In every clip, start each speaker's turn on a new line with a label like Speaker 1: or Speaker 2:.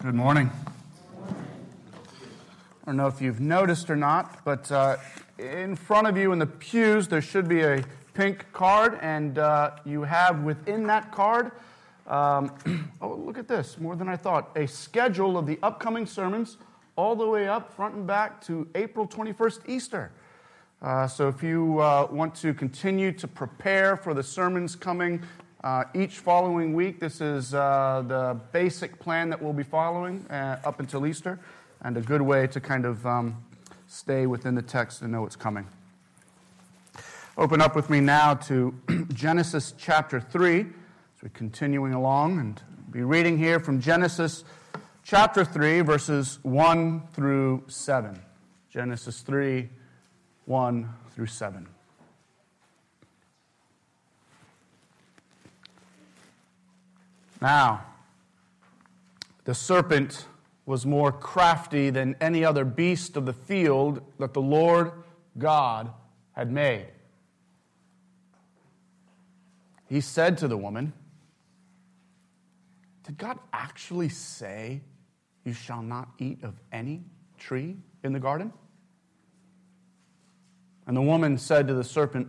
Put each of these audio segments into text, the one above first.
Speaker 1: Good morning. I don't know if you've noticed or not, but uh, in front of you in the pews, there should be a pink card, and uh, you have within that card, um, oh, look at this, more than I thought, a schedule of the upcoming sermons all the way up front and back to April 21st, Easter. Uh, so if you uh, want to continue to prepare for the sermons coming uh, each following week, this is uh, the basic plan that we'll be following uh, up until Easter, and a good way to kind of um, stay within the text and know what's coming. Open up with me now to Genesis chapter 3 So we're continuing along and be reading here from Genesis chapter 3, verses 1 through 7. Genesis 3, 1 through 7. Now, the serpent was more crafty than any other beast of the field that the Lord God had made. He said to the woman, Did God actually say, You shall not eat of any tree in the garden? And the woman said to the serpent,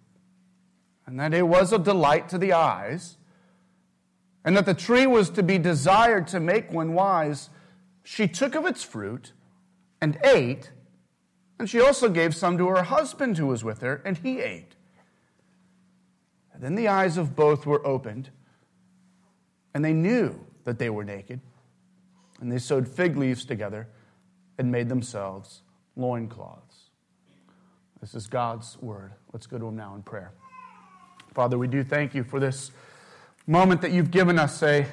Speaker 1: and that it was a delight to the eyes, and that the tree was to be desired to make one wise, she took of its fruit and ate, and she also gave some to her husband who was with her, and he ate. And then the eyes of both were opened, and they knew that they were naked, and they sewed fig leaves together and made themselves loincloths. This is God's word. Let's go to him now in prayer. Father, we do thank you for this moment that you've given us a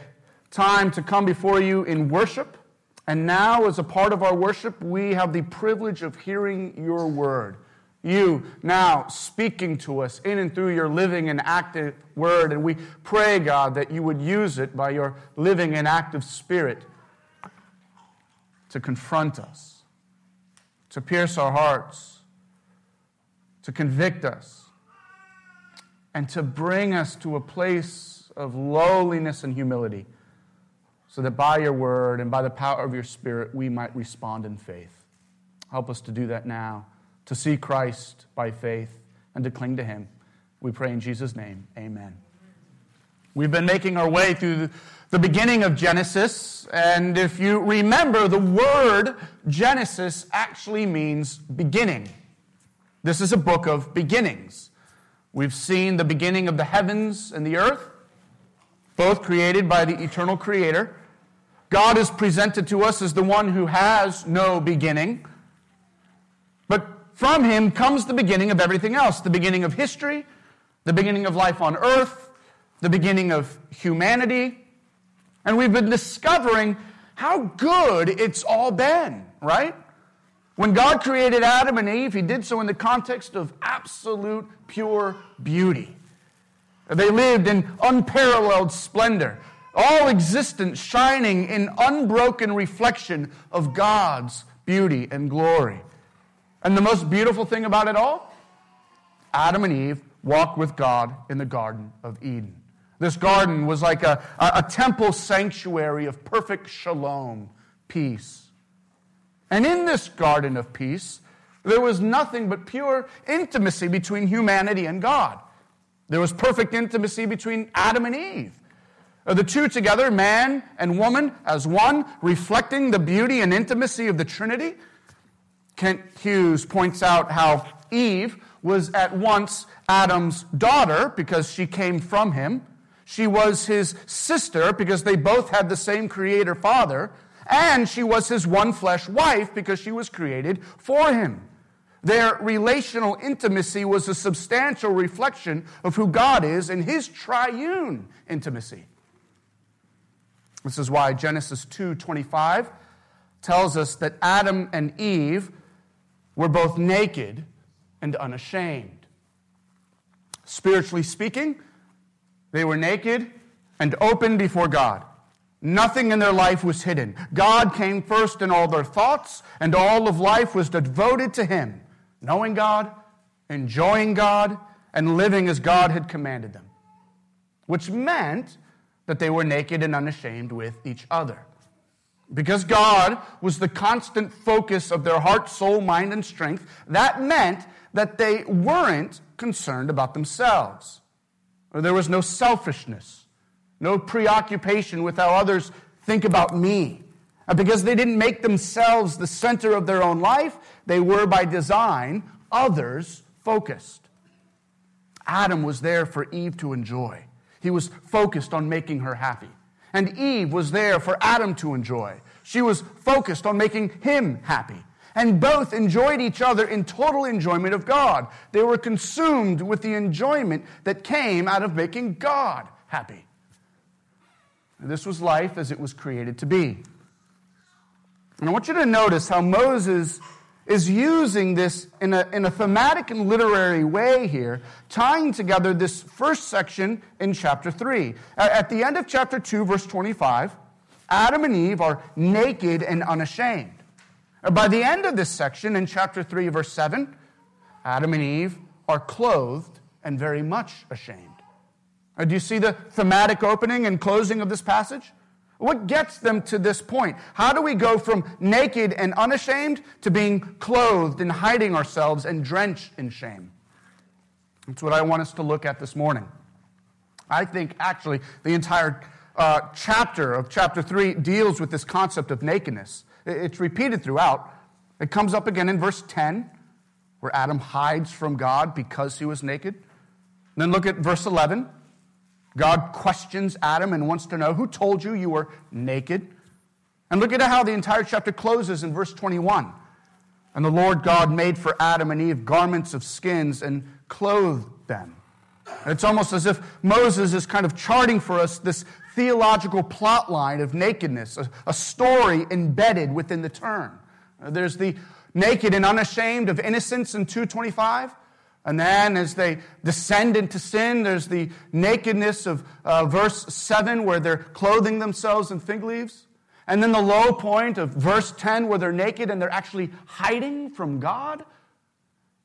Speaker 1: time to come before you in worship. And now, as a part of our worship, we have the privilege of hearing your word. You now speaking to us in and through your living and active word. And we pray, God, that you would use it by your living and active spirit to confront us, to pierce our hearts, to convict us and to bring us to a place of lowliness and humility, so that by your word and by the power of your spirit, we might respond in faith. Help us to do that now, to see Christ by faith and to cling to him. We pray in Jesus' name. Amen. We've been making our way through the beginning of Genesis, and if you remember, the word Genesis actually means beginning. This is a book of beginnings. We've seen the beginning of the heavens and the earth, both created by the eternal Creator. God is presented to us as the one who has no beginning. But from him comes the beginning of everything else the beginning of history, the beginning of life on earth, the beginning of humanity. And we've been discovering how good it's all been, right? When God created Adam and Eve, he did so in the context of absolute pure beauty. They lived in unparalleled splendor, all existence shining in unbroken reflection of God's beauty and glory. And the most beautiful thing about it all? Adam and Eve walked with God in the Garden of Eden. This garden was like a, a, a temple sanctuary of perfect shalom, peace and in this garden of peace, there was nothing but pure intimacy between humanity and God. There was perfect intimacy between Adam and Eve. Uh, the two together, man and woman, as one, reflecting the beauty and intimacy of the Trinity. Kent Hughes points out how Eve was at once Adam's daughter because she came from him. She was his sister because they both had the same creator father and she was his one flesh wife because she was created for him. Their relational intimacy was a substantial reflection of who God is and his triune intimacy. This is why Genesis 2:25 tells us that Adam and Eve were both naked and unashamed. Spiritually speaking, they were naked and open before God. Nothing in their life was hidden. God came first in all their thoughts, and all of life was devoted to Him, knowing God, enjoying God, and living as God had commanded them, which meant that they were naked and unashamed with each other. Because God was the constant focus of their heart, soul, mind, and strength, that meant that they weren't concerned about themselves. There was no selfishness, no preoccupation with how others think about me. Uh, because they didn't make themselves the center of their own life, they were by design others focused. Adam was there for Eve to enjoy. He was focused on making her happy. And Eve was there for Adam to enjoy. She was focused on making him happy. And both enjoyed each other in total enjoyment of God. They were consumed with the enjoyment that came out of making God happy. This was life as it was created to be. And I want you to notice how Moses is using this in a, in a thematic and literary way here, tying together this first section in chapter 3. At the end of chapter 2, verse 25, Adam and Eve are naked and unashamed. By the end of this section, in chapter 3, verse 7, Adam and Eve are clothed and very much ashamed. Do you see the thematic opening and closing of this passage? What gets them to this point? How do we go from naked and unashamed to being clothed and hiding ourselves and drenched in shame? That's what I want us to look at this morning. I think actually the entire uh, chapter of chapter 3 deals with this concept of nakedness. It's repeated throughout. It comes up again in verse 10, where Adam hides from God because he was naked. And then look at verse 11 God questions Adam and wants to know who told you you were naked? And look at how the entire chapter closes in verse 21. And the Lord God made for Adam and Eve garments of skins and clothed them. It's almost as if Moses is kind of charting for us this theological plot line of nakedness, a, a story embedded within the term. There's the naked and unashamed of innocence in 225. And then as they descend into sin, there's the nakedness of uh, verse 7 where they're clothing themselves in fig leaves. And then the low point of verse 10 where they're naked and they're actually hiding from God.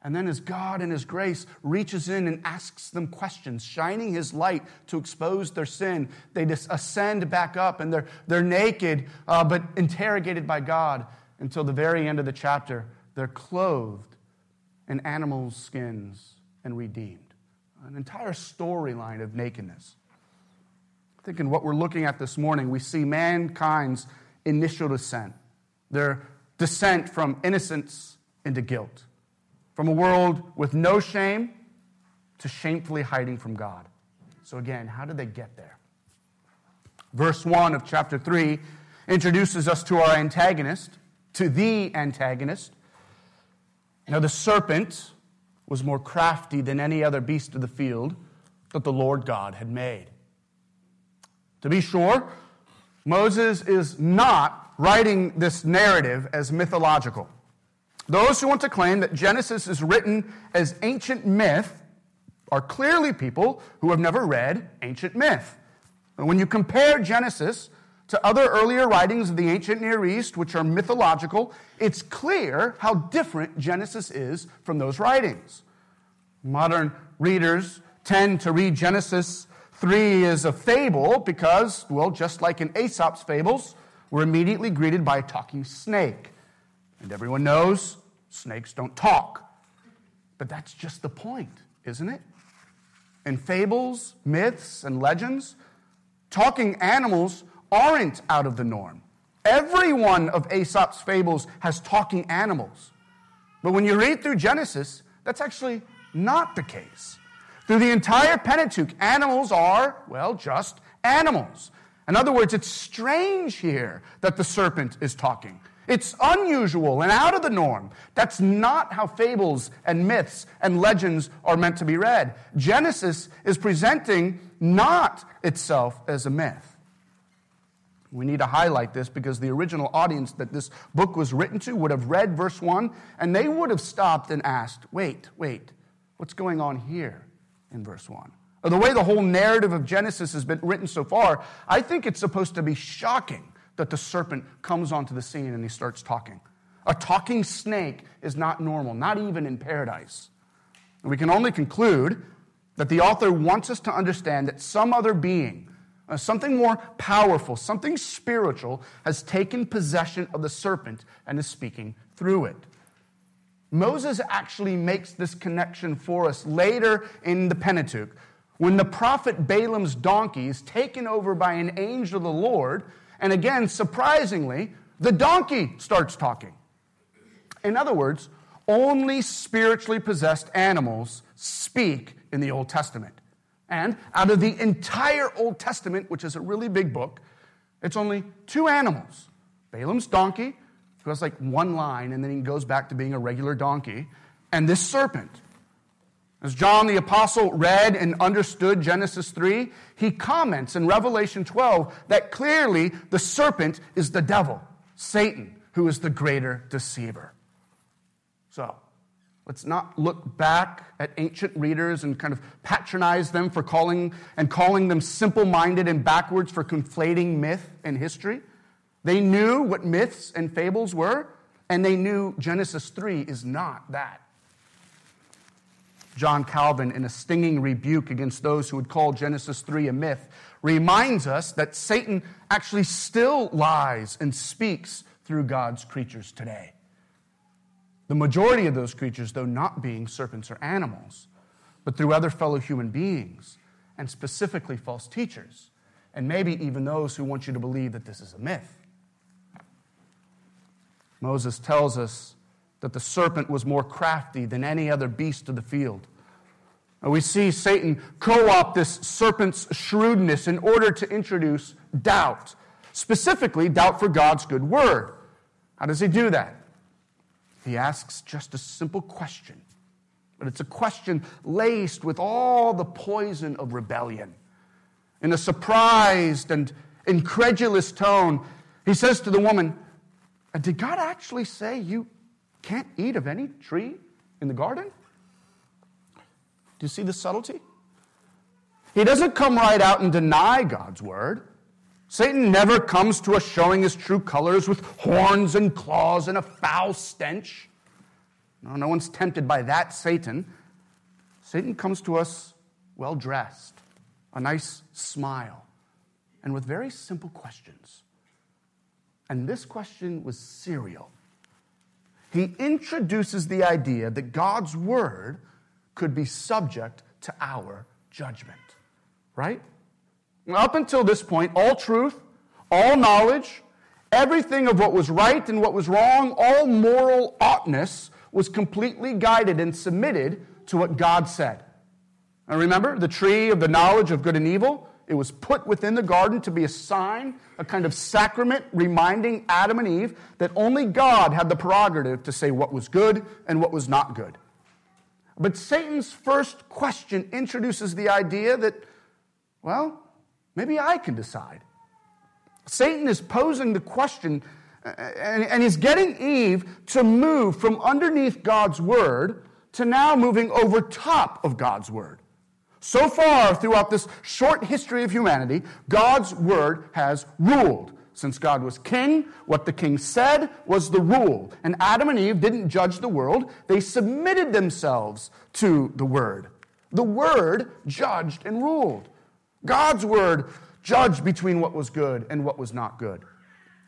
Speaker 1: And then as God in His grace reaches in and asks them questions, shining His light to expose their sin, they just ascend back up and they're, they're naked uh, but interrogated by God until the very end of the chapter. They're clothed and animals' skins and redeemed. An entire storyline of nakedness. I think in what we're looking at this morning, we see mankind's initial descent, their descent from innocence into guilt, from a world with no shame to shamefully hiding from God. So, again, how did they get there? Verse 1 of chapter 3 introduces us to our antagonist, to the antagonist, now, the serpent was more crafty than any other beast of the field that the Lord God had made. To be sure, Moses is not writing this narrative as mythological. Those who want to claim that Genesis is written as ancient myth are clearly people who have never read ancient myth. When you compare Genesis to other earlier writings of the ancient Near East, which are mythological, it's clear how different Genesis is from those writings. Modern readers tend to read Genesis 3 as a fable because, well, just like in Aesop's fables, we're immediately greeted by a talking snake. And everyone knows snakes don't talk. But that's just the point, isn't it? In fables, myths, and legends, talking animals aren't out of the norm. Every one of Aesop's fables has talking animals. But when you read through Genesis, that's actually not the case. Through the entire Pentateuch, animals are, well, just animals. In other words, it's strange here that the serpent is talking. It's unusual and out of the norm. That's not how fables and myths and legends are meant to be read. Genesis is presenting not itself as a myth. We need to highlight this because the original audience that this book was written to would have read verse 1 and they would have stopped and asked, wait, wait, what's going on here in verse 1? The way the whole narrative of Genesis has been written so far, I think it's supposed to be shocking that the serpent comes onto the scene and he starts talking. A talking snake is not normal, not even in paradise. And we can only conclude that the author wants us to understand that some other being, uh, something more powerful, something spiritual, has taken possession of the serpent and is speaking through it. Moses actually makes this connection for us later in the Pentateuch when the prophet Balaam's donkey is taken over by an angel of the Lord. And again, surprisingly, the donkey starts talking. In other words, only spiritually possessed animals speak in the Old Testament. And out of the entire Old Testament, which is a really big book, it's only two animals Balaam's donkey, who has like one line, and then he goes back to being a regular donkey, and this serpent. As John the Apostle read and understood Genesis 3, he comments in Revelation 12 that clearly the serpent is the devil, Satan, who is the greater deceiver. So, let's not look back at ancient readers and kind of patronize them for calling and calling them simple minded and backwards for conflating myth and history. They knew what myths and fables were, and they knew Genesis 3 is not that. John Calvin, in a stinging rebuke against those who would call Genesis 3 a myth, reminds us that Satan actually still lies and speaks through God's creatures today. The majority of those creatures, though not being serpents or animals, but through other fellow human beings, and specifically false teachers, and maybe even those who want you to believe that this is a myth. Moses tells us that the serpent was more crafty than any other beast of the field. We see Satan co opt this serpent's shrewdness in order to introduce doubt, specifically doubt for God's good word. How does he do that? He asks just a simple question, but it's a question laced with all the poison of rebellion. In a surprised and incredulous tone, he says to the woman, uh, Did God actually say you can't eat of any tree in the garden? Do you see the subtlety? He doesn't come right out and deny God's word. Satan never comes to us showing his true colors with horns and claws and a foul stench. No, no one's tempted by that Satan. Satan comes to us well dressed, a nice smile, and with very simple questions. And this question was serial. He introduces the idea that God's word could be subject to our judgment, right? Up until this point, all truth, all knowledge, everything of what was right and what was wrong, all moral oughtness was completely guided and submitted to what God said. And remember, the tree of the knowledge of good and evil, it was put within the garden to be a sign, a kind of sacrament reminding Adam and Eve that only God had the prerogative to say what was good and what was not good. But Satan's first question introduces the idea that, well, Maybe I can decide. Satan is posing the question and, he's getting Eve to move from underneath God's word to now moving over top of God's word. So far, throughout this short history of humanity, God's word has ruled. Since God was king, what the king said was the rule. And Adam and Eve didn't judge the world, they submitted themselves to the word. The word judged and ruled. God's word judged between what was good and what was not good.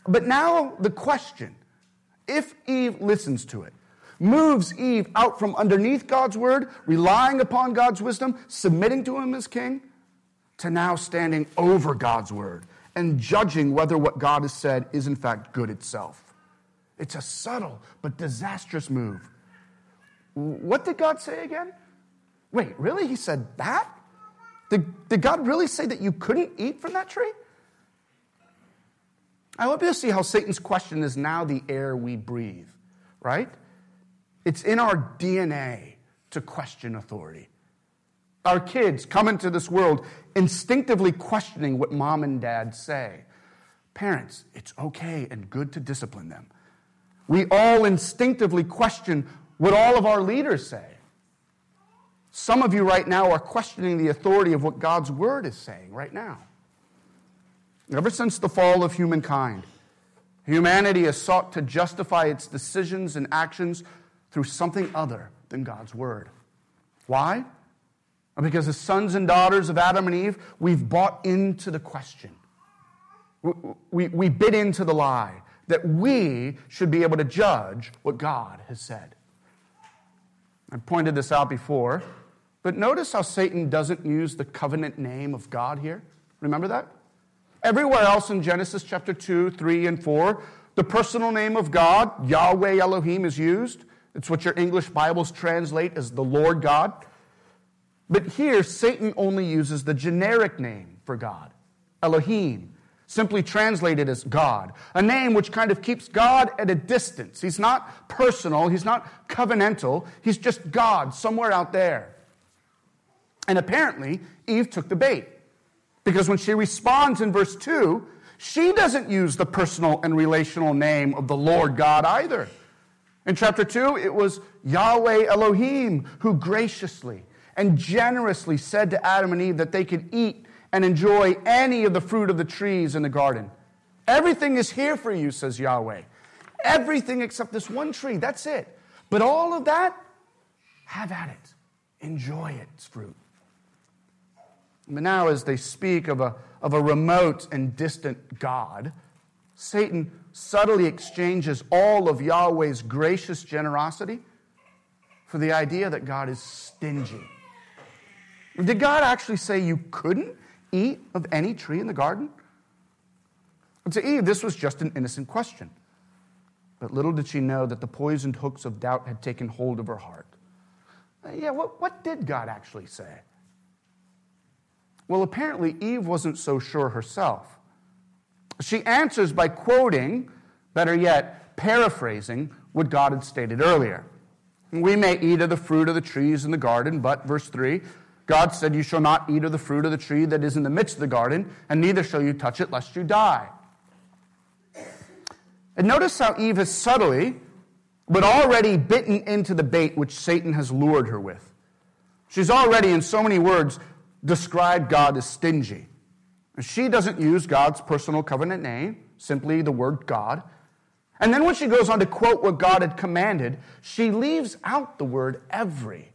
Speaker 1: But now the question if Eve listens to it, moves Eve out from underneath God's word, relying upon God's wisdom, submitting to him as king, to now standing over God's word and judging whether what God has said is in fact good itself. It's a subtle but disastrous move. What did God say again? Wait, really? He said that? Did, did God really say that you couldn't eat from that tree? I hope you'll see how Satan's question is now the air we breathe, right? It's in our DNA to question authority. Our kids come into this world instinctively questioning what mom and dad say. Parents, it's okay and good to discipline them. We all instinctively question what all of our leaders say. Some of you right now are questioning the authority of what God's word is saying right now. Ever since the fall of humankind, humanity has sought to justify its decisions and actions through something other than God's word. Why? Because as sons and daughters of Adam and Eve, we've bought into the question. We, we, we bit into the lie that we should be able to judge what God has said. I pointed this out before, but notice how Satan doesn't use the covenant name of God here. Remember that? Everywhere else in Genesis chapter 2, 3, and 4, the personal name of God, Yahweh Elohim, is used. It's what your English Bibles translate as the Lord God. But here, Satan only uses the generic name for God, Elohim, simply translated as God, a name which kind of keeps God at a distance. He's not personal, he's not covenantal, he's just God somewhere out there. And apparently, Eve took the bait. Because when she responds in verse 2, she doesn't use the personal and relational name of the Lord God either. In chapter 2, it was Yahweh Elohim who graciously and generously said to Adam and Eve that they could eat and enjoy any of the fruit of the trees in the garden. Everything is here for you, says Yahweh. Everything except this one tree. That's it. But all of that, have at it. Enjoy its fruit. But now, as they speak of a, of a remote and distant God, Satan subtly exchanges all of Yahweh's gracious generosity for the idea that God is stingy. Did God actually say you couldn't eat of any tree in the garden? To Eve, this was just an innocent question. But little did she know that the poisoned hooks of doubt had taken hold of her heart. Yeah, what, what did God actually say? Well, apparently, Eve wasn't so sure herself. She answers by quoting, better yet, paraphrasing what God had stated earlier. We may eat of the fruit of the trees in the garden, but, verse 3, God said, You shall not eat of the fruit of the tree that is in the midst of the garden, and neither shall you touch it, lest you die. And notice how Eve has subtly, but already bitten into the bait which Satan has lured her with. She's already, in so many words, described God as stingy. She doesn't use God's personal covenant name, simply the word God. And then when she goes on to quote what God had commanded, she leaves out the word every.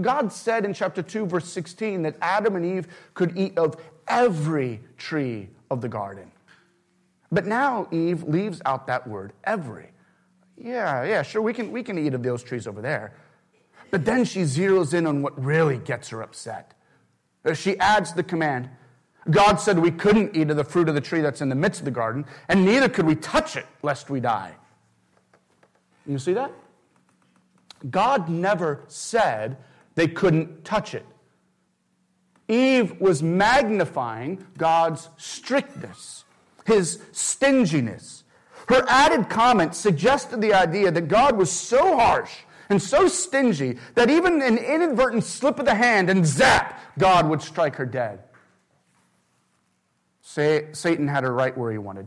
Speaker 1: God said in chapter 2, verse 16, that Adam and Eve could eat of every tree of the garden. But now Eve leaves out that word, every. Yeah, yeah, sure, we can, we can eat of those trees over there. But then she zeroes in on what really gets her upset. She adds the command God said we couldn't eat of the fruit of the tree that's in the midst of the garden, and neither could we touch it lest we die. You see that? God never said they couldn't touch it. Eve was magnifying God's strictness, his stinginess. Her added comment suggested the idea that God was so harsh and so stingy that even an inadvertent slip of the hand and zap, God would strike her dead. Satan had her right where he wanted.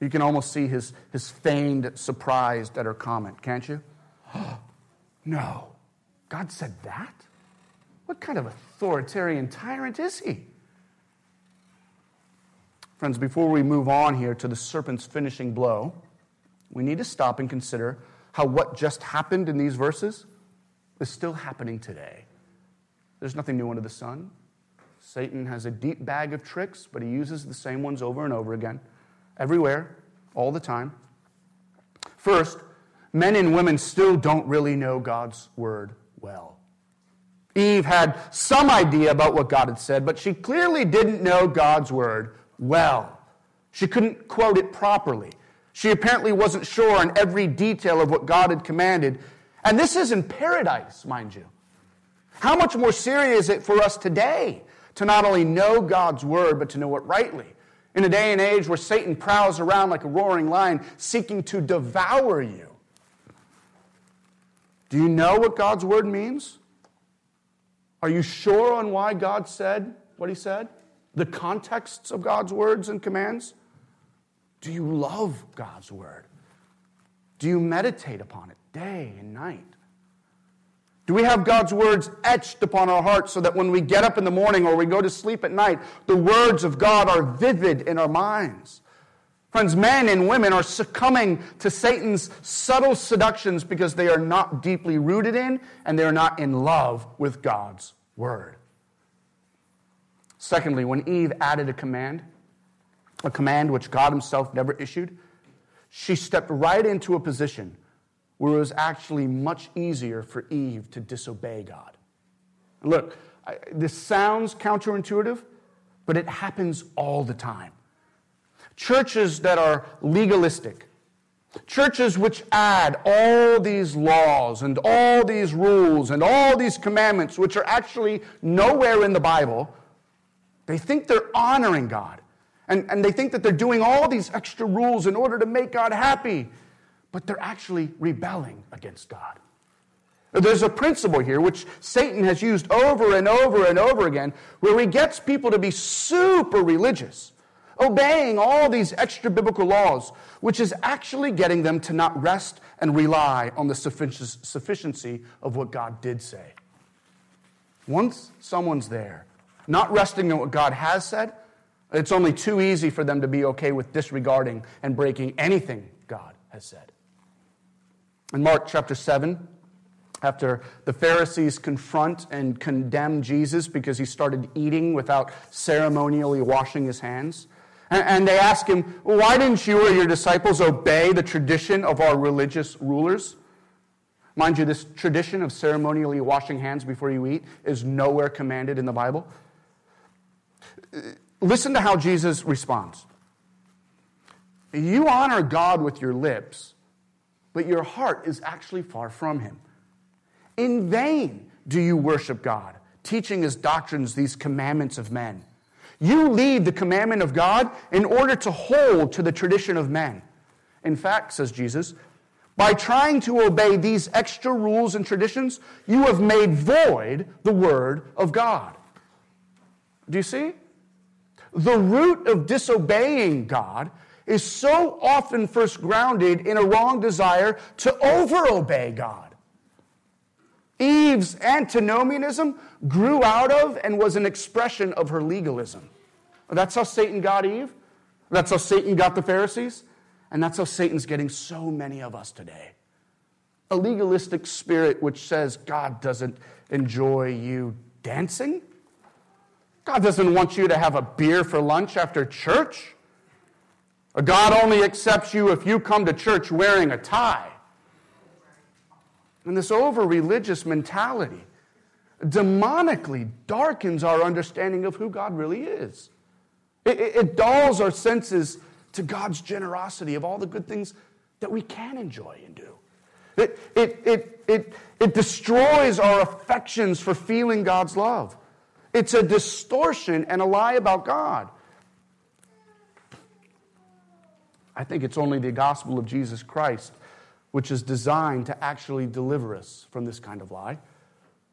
Speaker 1: You can almost see his, his feigned surprise at her comment, can't you? no. God said that? What kind of authoritarian tyrant is he? Friends, before we move on here to the serpent's finishing blow, we need to stop and consider how what just happened in these verses is still happening today. There's nothing new under the sun. Satan has a deep bag of tricks, but he uses the same ones over and over again, everywhere, all the time. First, men and women still don't really know God's word well. Eve had some idea about what God had said, but she clearly didn't know God's word well. She couldn't quote it properly. She apparently wasn't sure on every detail of what God had commanded. And this is in paradise, mind you. How much more serious is it for us today to not only know God's word, but to know it rightly? In a day and age where Satan prowls around like a roaring lion seeking to devour you. Do you know what God's word means? Are you sure on why God said what he said? The contexts of God's words and commands? Do you love God's word? Do you meditate upon it day and night? Do we have God's words etched upon our hearts so that when we get up in the morning or we go to sleep at night, the words of God are vivid in our minds? Friends, men and women are succumbing to Satan's subtle seductions because they are not deeply rooted in and they are not in love with God's word. Secondly, when Eve added a command, a command which God Himself never issued, she stepped right into a position where it was actually much easier for Eve to disobey God. Look, this sounds counterintuitive, but it happens all the time. Churches that are legalistic, churches which add all these laws and all these rules and all these commandments, which are actually nowhere in the Bible, they think they're honoring God. And, and they think that they're doing all these extra rules in order to make God happy but they're actually rebelling against God. There's a principle here which Satan has used over and over and over again where he gets people to be super religious, obeying all these extra biblical laws, which is actually getting them to not rest and rely on the sufficiency of what God did say. Once someone's there, not resting on what God has said, it's only too easy for them to be okay with disregarding and breaking anything God has said. In Mark chapter 7, after the Pharisees confront and condemn Jesus because he started eating without ceremonially washing his hands, and they ask him, Why didn't you or your disciples obey the tradition of our religious rulers? Mind you, this tradition of ceremonially washing hands before you eat is nowhere commanded in the Bible. Listen to how Jesus responds. You honor God with your lips but your heart is actually far from him. In vain do you worship God, teaching his doctrines these commandments of men. You lead the commandment of God in order to hold to the tradition of men. In fact, says Jesus, by trying to obey these extra rules and traditions, you have made void the word of God. Do you see? The root of disobeying God is so often first grounded in a wrong desire to overobey God. Eve's antinomianism grew out of and was an expression of her legalism. That's how Satan got Eve. That's how Satan got the Pharisees. And that's how Satan's getting so many of us today. A legalistic spirit which says God doesn't enjoy you dancing. God doesn't want you to have a beer for lunch after church. God only accepts you if you come to church wearing a tie. And this over religious mentality demonically darkens our understanding of who God really is. It, it, it, dulls our senses to God's generosity of all the good things that we can enjoy and do. It, it, it, it, it destroys our affections for feeling God's love. It's a distortion and a lie about God. I think it's only the gospel of Jesus Christ which is designed to actually deliver us from this kind of lie.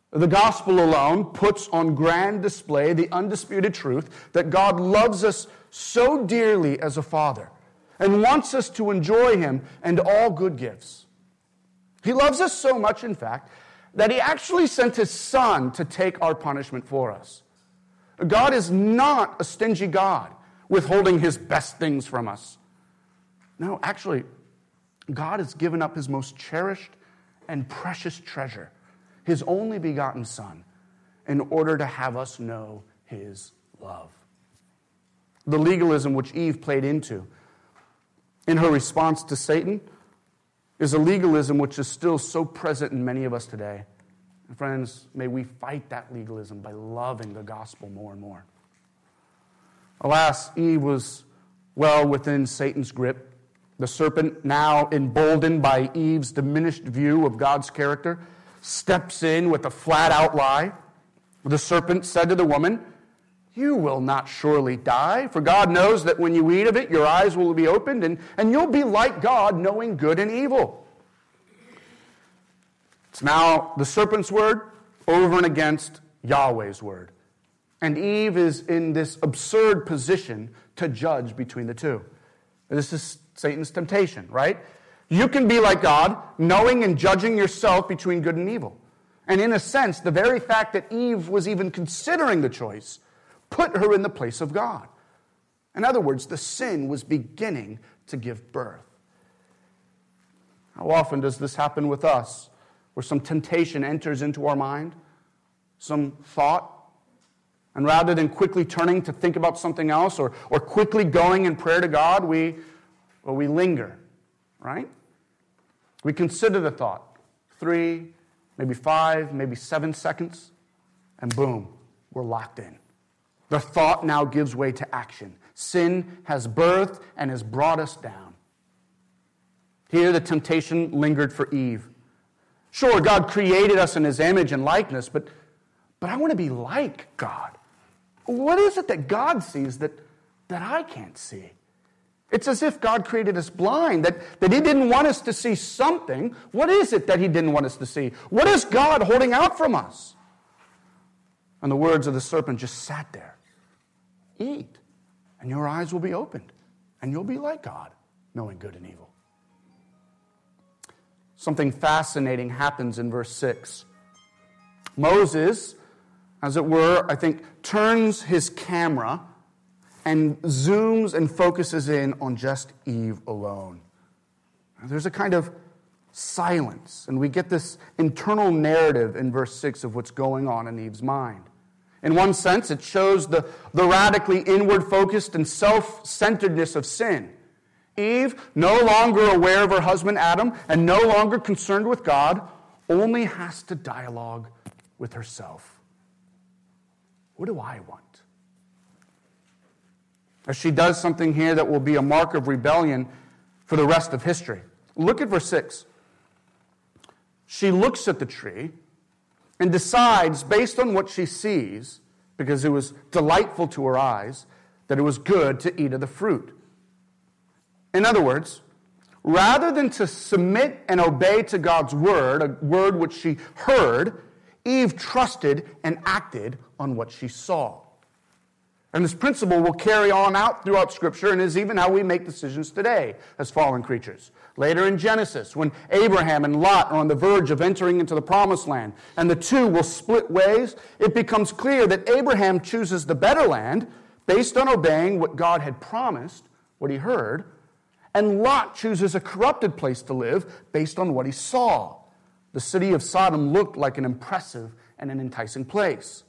Speaker 1: The gospel alone puts on grand display the undisputed truth that God loves us so dearly as a father and wants us to enjoy him and all good gifts. He loves us so much, in fact, that he actually sent his son to take our punishment for us. God is not a stingy God withholding his best things from us. No, actually, God has given up his most cherished and precious treasure, his only begotten Son, in order to have us know his love. The legalism which Eve played into in her response to Satan is a legalism which is still so present in many of us today. And friends, may we fight that legalism by loving the gospel more and more. Alas, Eve was well within Satan's grip. The serpent, now emboldened by Eve's diminished view of God's character, steps in with a flat out lie. The serpent said to the woman, You will not surely die, for God knows that when you eat of it, your eyes will be opened, and, and you'll be like God, knowing good and evil. It's now the serpent's word over and against Yahweh's word. And Eve is in this absurd position to judge between the two. This is Satan's temptation, right? You can be like God, knowing and judging yourself between good and evil. And in a sense, the very fact that Eve was even considering the choice put her in the place of God. In other words, the sin was beginning to give birth. How often does this happen with us, where some temptation enters into our mind, some thought, and rather than quickly turning to think about something else or, or quickly going in prayer to God, we, well, we linger, right? We consider the thought three, maybe five, maybe seven seconds, and boom, we're locked in. The thought now gives way to action. Sin has birthed and has brought us down. Here, the temptation lingered for Eve. Sure, God created us in his image and likeness, but, but I want to be like God. What is it that God sees that, that I can't see? It's as if God created us blind, that, that He didn't want us to see something. What is it that He didn't want us to see? What is God holding out from us? And the words of the serpent just sat there Eat, and your eyes will be opened, and you'll be like God, knowing good and evil. Something fascinating happens in verse 6. Moses, as it were, I think, turns his camera and zooms and focuses in on just Eve alone. There's a kind of silence, and we get this internal narrative in verse 6 of what's going on in Eve's mind. In one sense, it shows the, the radically inward focused and self centeredness of sin. Eve, no longer aware of her husband Adam and no longer concerned with God, only has to dialogue with herself. What do I want? As she does something here that will be a mark of rebellion for the rest of history. Look at verse 6. She looks at the tree and decides, based on what she sees, because it was delightful to her eyes, that it was good to eat of the fruit. In other words, rather than to submit and obey to God's word, a word which she heard, Eve trusted and acted on what she saw. And this principle will carry on out throughout Scripture and is even how we make decisions today as fallen creatures. Later in Genesis, when Abraham and Lot are on the verge of entering into the promised land, and the two will split ways, it becomes clear that Abraham chooses the better land based on obeying what God had promised, what he heard, and Lot chooses a corrupted place to live based on what he saw. The city of Sodom looked like an impressive and an enticing place.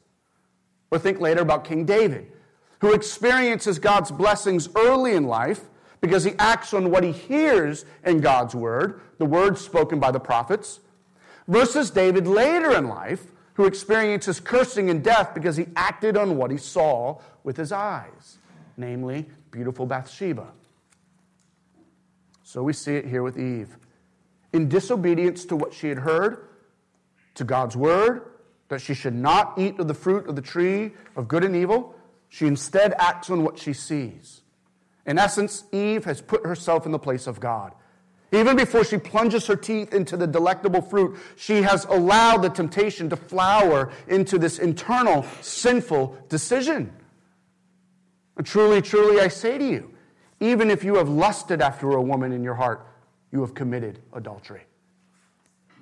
Speaker 1: Or think later about King David who experiences God's blessings early in life because he acts on what he hears in God's word, the words spoken by the prophets, versus David later in life, who experiences cursing and death because he acted on what he saw with his eyes, namely beautiful Bathsheba. So we see it here with Eve. In disobedience to what she had heard, to God's word, that she should not eat of the fruit of the tree of good and evil, she instead acts on what she sees. In essence, Eve has put herself in the place of God. Even before she plunges her teeth into the delectable fruit, she has allowed the temptation to flower into this internal sinful decision. And truly, truly, I say to you, even if you have lusted after a woman in your heart, you have committed adultery.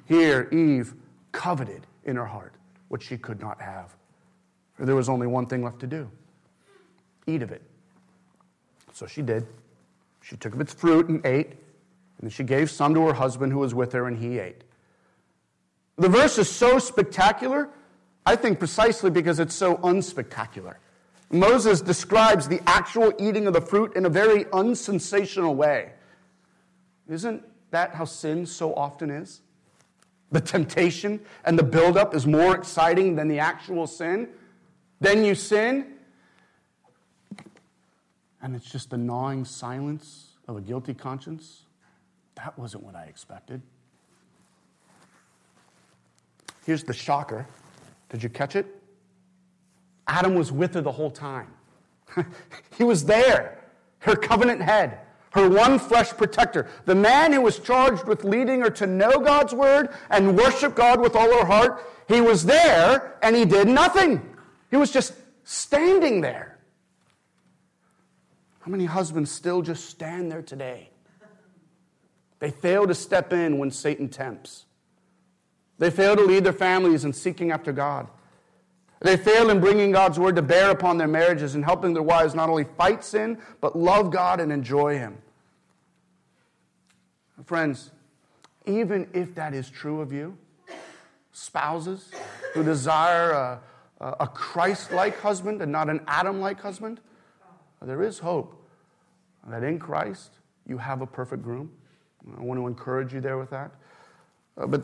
Speaker 1: Here, Eve coveted in her heart what she could not have. For there was only one thing left to do eat of it. So she did. She took of its fruit and ate, and then she gave some to her husband who was with her, and he ate. The verse is so spectacular, I think precisely because it's so unspectacular. Moses describes the actual eating of the fruit in a very unsensational way. Isn't that how sin so often is? The temptation and the buildup is more exciting than the actual sin. Then you sin, and it's just the gnawing silence of a guilty conscience. That wasn't what I expected. Here's the shocker. Did you catch it? Adam was with her the whole time. he was there, her covenant head, her one flesh protector, the man who was charged with leading her to know God's word and worship God with all her heart. He was there and he did nothing. He was just standing there. How many husbands still just stand there today? They fail to step in when Satan tempts. They fail to lead their families in seeking after God. They fail in bringing God's word to bear upon their marriages and helping their wives not only fight sin, but love God and enjoy Him. Friends, even if that is true of you, spouses who desire a, a Christ like husband and not an Adam like husband, there is hope that in Christ you have a perfect groom. I want to encourage you there with that. Uh, but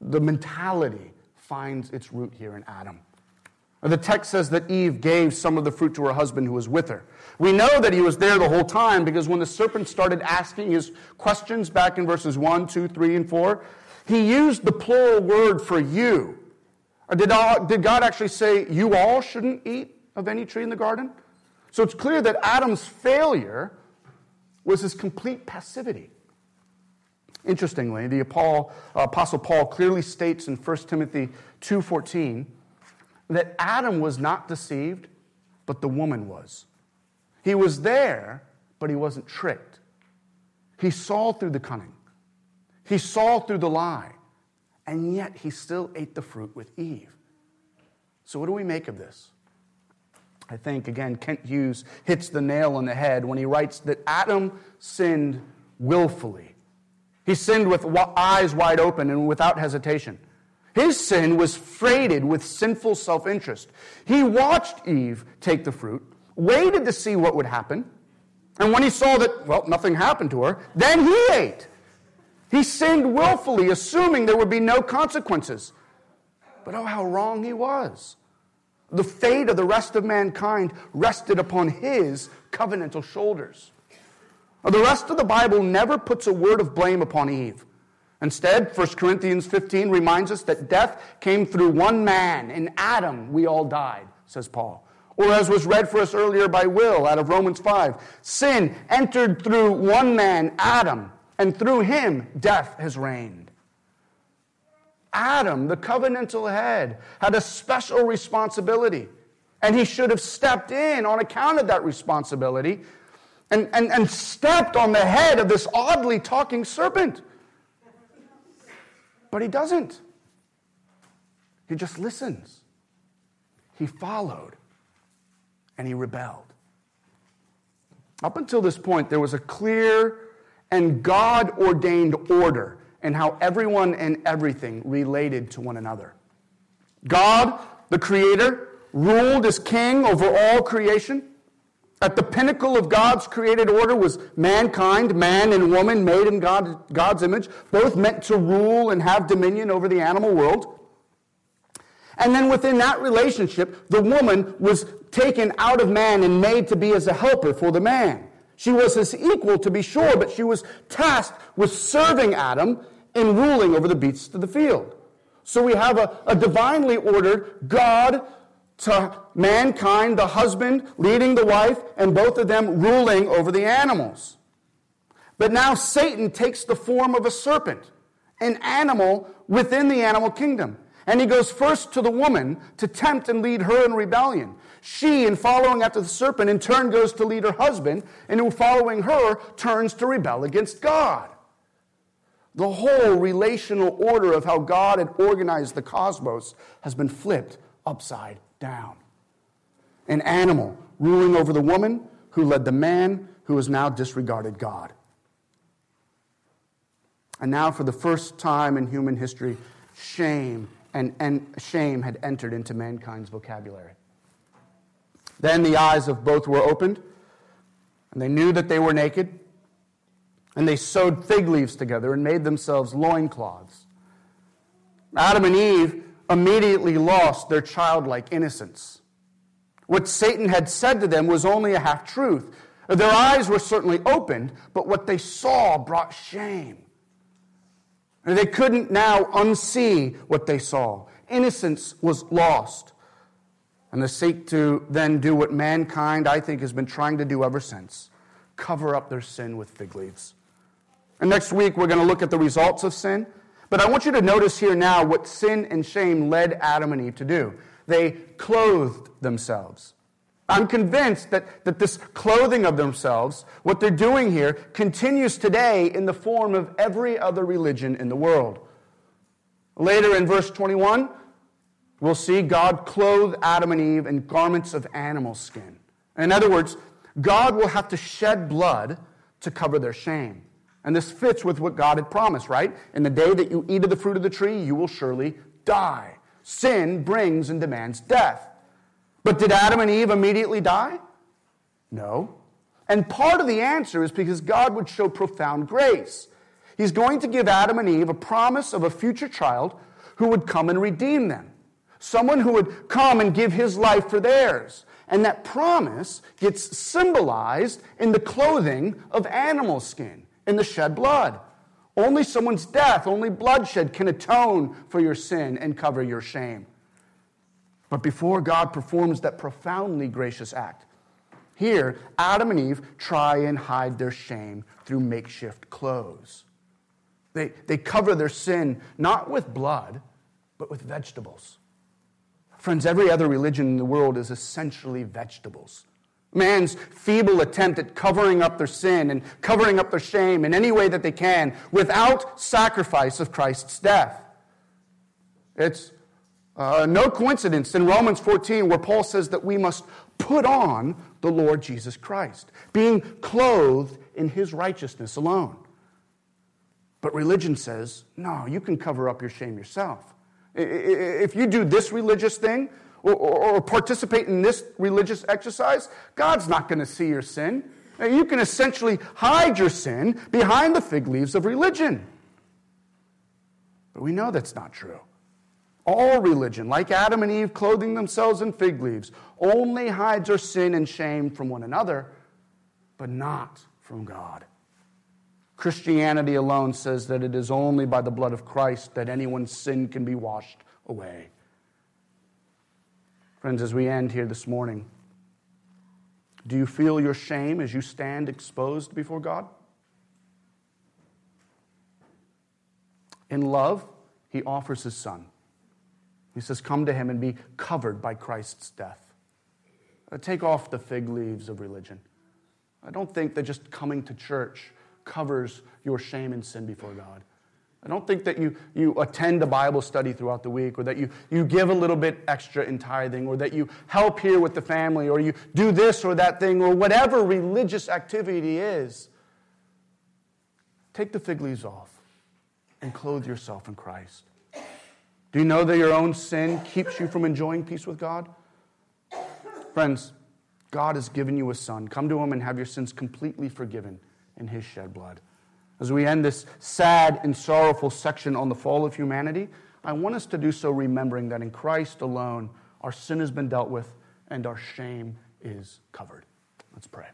Speaker 1: the mentality finds its root here in Adam. The text says that Eve gave some of the fruit to her husband who was with her. We know that he was there the whole time because when the serpent started asking his questions back in verses 1, 2, 3, and 4, he used the plural word for you. Did God actually say, You all shouldn't eat of any tree in the garden? So it's clear that Adam's failure was his complete passivity. Interestingly, the Apostle uh, Paul clearly states in 1 Timothy 2:14 that Adam was not deceived, but the woman was. He was there, but he wasn't tricked. He saw through the cunning. He saw through the lie, and yet he still ate the fruit with Eve. So, what do we make of this? I think, again, Kent Hughes hits the nail on the head when he writes that Adam sinned willfully. He sinned with eyes wide open and without hesitation. His sin was freighted with sinful self interest. He watched Eve take the fruit, waited to see what would happen, and when he saw that, well, nothing happened to her, then he ate. He sinned willfully, assuming there would be no consequences. But oh, how wrong he was. The fate of the rest of mankind rested upon his covenantal shoulders. The rest of the Bible never puts a word of blame upon Eve. Instead, 1 Corinthians 15 reminds us that death came through one man. In Adam, we all died, says Paul. Or as was read for us earlier by Will out of Romans 5, sin entered through one man, Adam, and through him, death has reigned. Adam, the covenantal head, had a special responsibility. And he should have stepped in on account of that responsibility and, and, and stepped on the head of this oddly talking serpent. But he doesn't. He just listens. He followed and he rebelled. Up until this point, there was a clear and God ordained order in how everyone and everything related to one another. God, the Creator, ruled as king over all creation. At the pinnacle of God's created order was mankind, man and woman made in God, God's image, both meant to rule and have dominion over the animal world. And then within that relationship, the woman was taken out of man and made to be as a helper for the man. She was his equal, to be sure, but she was tasked with serving Adam and ruling over the beasts of the field. So we have a, a divinely ordered God to mankind, the husband leading the wife, and both of them ruling over the animals. But now Satan takes the form of a serpent, an animal within the animal kingdom. And he goes first to the woman to tempt and lead her in rebellion. She, in following after the serpent, in turn goes to lead her husband, and in following her, turns to rebel against God. The whole relational order of how God had organized the cosmos has been flipped upside down. An animal ruling over the woman who led the man who has now disregarded God. And now, for the first time in human history, shame and, and shame had entered into mankind's vocabulary. Then the eyes of both were opened, and they knew that they were naked, and they sewed fig leaves together and made themselves loincloths. Adam and Eve immediately lost their childlike innocence. What Satan had said to them was only a half truth. Their eyes were certainly opened, but what they saw brought shame. And they couldn't now unsee what they saw. Innocence was lost. And they seek to then do what mankind, I think, has been trying to do ever since cover up their sin with fig leaves. And next week, we're going to look at the results of sin. But I want you to notice here now what sin and shame led Adam and Eve to do. They clothed themselves. I'm convinced that, that this clothing of themselves, what they're doing here, continues today in the form of every other religion in the world. Later in verse 21, we'll see God clothe Adam and Eve in garments of animal skin. In other words, God will have to shed blood to cover their shame. And this fits with what God had promised, right? In the day that you eat of the fruit of the tree, you will surely die. Sin brings and demands death. But did Adam and Eve immediately die? No. And part of the answer is because God would show profound grace. He's going to give Adam and Eve a promise of a future child who would come and redeem them. Someone who would come and give his life for theirs. And that promise gets symbolized in the clothing of animal skin, in the shed blood. Only someone's death, only bloodshed can atone for your sin and cover your shame. But before God performs that profoundly gracious act, here, Adam and Eve try and hide their shame through makeshift clothes. They, they cover their sin not with blood, but with vegetables. Friends, every other religion in the world is essentially vegetables. Man's feeble attempt at covering up their sin and covering up their shame in any way that they can without sacrifice of Christ's death. It's uh, no coincidence in Romans 14 where Paul says that we must put on the Lord Jesus Christ, being clothed in his righteousness alone. But religion says, no, you can cover up your shame yourself. If you do this religious thing or, or, participate in this religious exercise, God's not going to see your sin. You can essentially hide your sin behind the fig leaves of religion. But we know that's not true. All religion, like Adam and Eve clothing themselves in fig leaves, only hides our sin and shame from one another, but not from God. Christianity alone says that it is only by the blood of Christ that anyone's sin can be washed away. Friends, as we end here this morning, do you feel your shame as you stand exposed before God? In love, he offers his son. He says, Come to him and be covered by Christ's death. Uh, take off the fig leaves of religion. I don't think that just coming to church covers your shame and sin before God. I don't think that you, you attend a Bible study throughout the week or that you, you give a little bit extra in tithing or that you help here with the family or you do this or that thing or whatever religious activity is. Take the fig leaves off and clothe yourself in Christ. Do you know that your own sin keeps you from enjoying peace with God? Friends, God has given you a son. Come to him and have your sins completely forgiven in his shed blood. As we end this sad and sorrowful section on the fall of humanity, I want us to do so remembering that in Christ alone, our sin has been dealt with and our shame is covered. Let's pray.